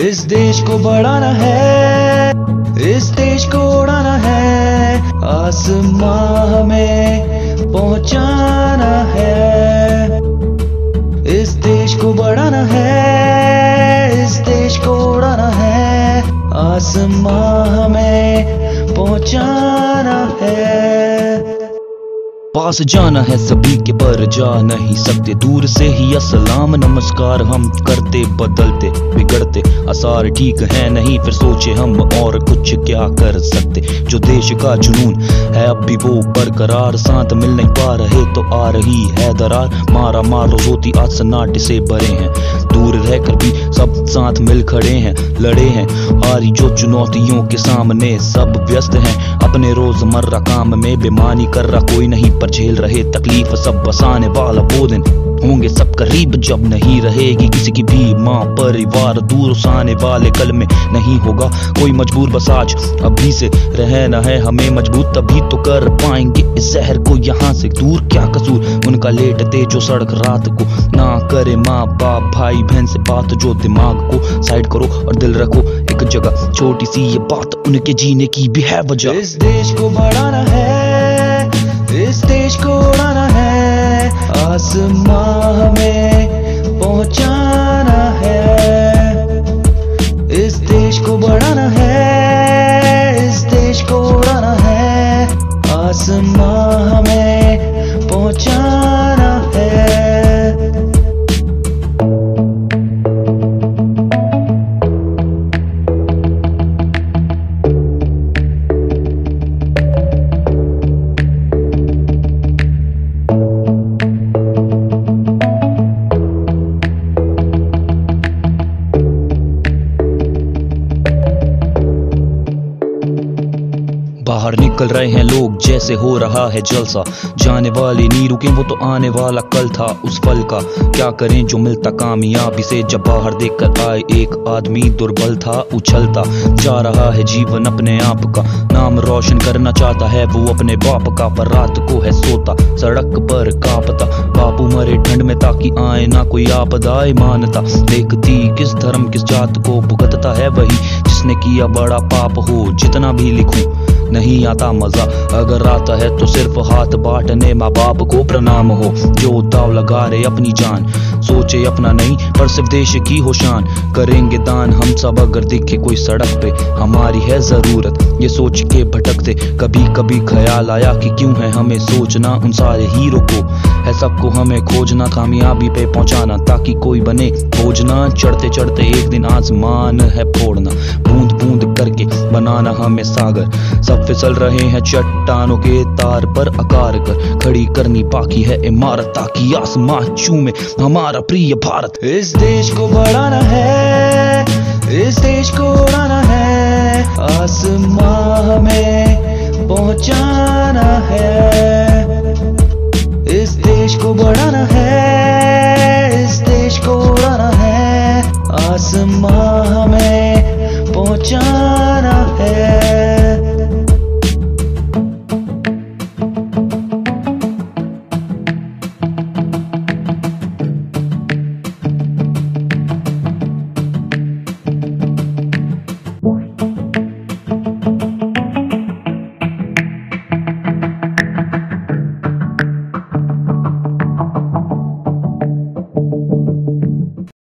इस देश को बढ़ाना है, इस देश को उड़ाना है, आसमां हमें पहुंचाना है। इस देश को बढ़ाना है, इस देश को उड़ाना है, आसमां हमें पहुंचाना है। पास जाना है सभी के पर, जा नहीं सकते। दूर से ही असलाम नमस्कार, हम करते, बदलते, बिगड़ते। आसार ठीक है नहीं, फिर सोचे हम और कुछ क्या कर सकते। जो देश का जुनून है, अब भी वो बरकरार। साथ मिल नहीं पा रहे तो आ रही है दरार। मारा मारो होती आज सन्नाटे से भरे हैं। दूर रहकर भी सब साथ मिल खड़े हैं, लड़े हैं। रही जो चुनौतियों के सामने सब व्यस्त हैं। अपने रोज़मर्रा काम में बेमानी कर रहा कोई नहीं, पर झेल रहे तकलीफ़ सब बसाने वाला वो दिन होंगे। सब करीब जब नहीं रहेगी किसी की भी माँ, परिवार दूर उसाने वाले कल में नहीं होगा कोई मजबूर बस। आज अभी से रहना है हमें मज़बूत, तभी तो कर पाएँगे इस जहर को। यहाँ से दूर क्या कसूर? उनका लेटते जो सड़क रात को ना करे माँ बाप, भाई बहन से बात जो दिमाग को साइड करो और दिल रखो एक जगह। छोटी सी ये बात उनके जीने की भी है वजह। इस देश को बढ़ाना है, इस देश को उड़ाना है, आसमां हमें पहुंचाना है। इस देश को बढ़ाना है बाहर निकल रहे हैं लोग, जैसे हो रहा है जलसा। जाने वाले नहीं रुके, वो तो आने वाला कल था उस पल का। क्या करें जो मिलता कामयाबी से जब बाहर देख कर आए एक आदमी दुर्बल था, उछलता जा रहा है जीवन अपने आप का। नाम रोशन करना चाहता है, वो अपने बाप का, पर रात को है सोता, सड़क पर कांपता। बापू मरे ठंड में ताकि आए ना कोई आपदा मानता। देखती किस धर्म, किस जात को भुगतता है वही, जिसने किया बड़ा पाप हो, जितना भी लिखूं। नहीं आता मज़ा। अगर आता है तो सिर्फ़ हाथ बांटने माँ बाप को प्रणाम हो। जो दाव लगा रहे अपनी जान, सोचे अपना नहीं, पर सिर्फ़ देश की हो शान करेंगे दान हम सब, अगर दिखे कोई सड़क पे। हमारी है ज़रूरत, ये सोच के भटकते। कभी कभी ख्याल आया कि क्यों है हमें सोचना उन सारे हीरो को। है सबको हमें खोजना, कामयाबी पे पहुंचाना, ताकि कोई बने। खोजना चढ़ते चढ़ते एक दिन आसमान है फोड़ना। बूंद बनाना हमें सागर। सब फिसल रहे हैं चट्टानों के तार पर आकार कर। खड़ी करनी बाकी है इमारत, ताकि आसमान चूमे। हमारा प्रिय भारत। इस देश को बढ़ाना है, इस देश को उड़ाना है। आसमां हमें पहुंचाना है।